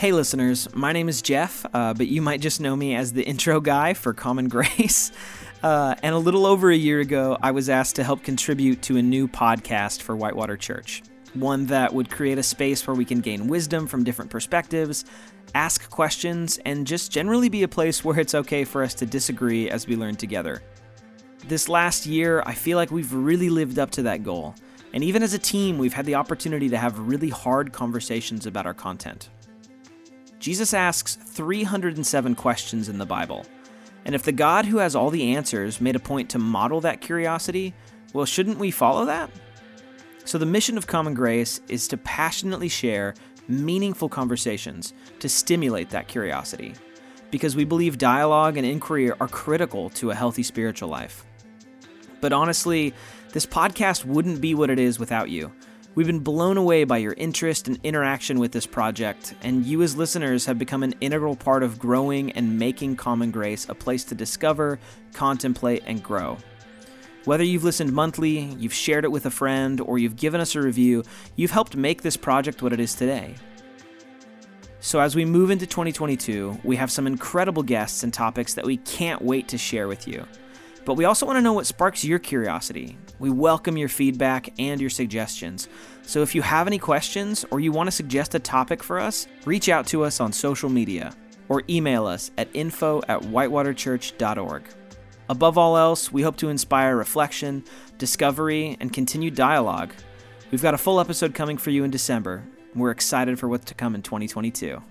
Hey, listeners, my name is Jeff, uh, but you might just know me as the intro guy for Common Grace. Uh, and a little over a year ago, I was asked to help contribute to a new podcast for Whitewater Church. One that would create a space where we can gain wisdom from different perspectives, ask questions, and just generally be a place where it's okay for us to disagree as we learn together. This last year, I feel like we've really lived up to that goal. And even as a team, we've had the opportunity to have really hard conversations about our content. Jesus asks 307 questions in the Bible. And if the God who has all the answers made a point to model that curiosity, well, shouldn't we follow that? So, the mission of Common Grace is to passionately share meaningful conversations to stimulate that curiosity, because we believe dialogue and inquiry are critical to a healthy spiritual life. But honestly, this podcast wouldn't be what it is without you. We've been blown away by your interest and interaction with this project, and you as listeners have become an integral part of growing and making Common Grace a place to discover, contemplate, and grow. Whether you've listened monthly, you've shared it with a friend, or you've given us a review, you've helped make this project what it is today. So, as we move into 2022, we have some incredible guests and topics that we can't wait to share with you. But we also want to know what sparks your curiosity. We welcome your feedback and your suggestions. So if you have any questions or you want to suggest a topic for us, reach out to us on social media or email us at info at whitewaterchurch.org. Above all else, we hope to inspire reflection, discovery, and continued dialogue. We've got a full episode coming for you in December. We're excited for what's to come in 2022.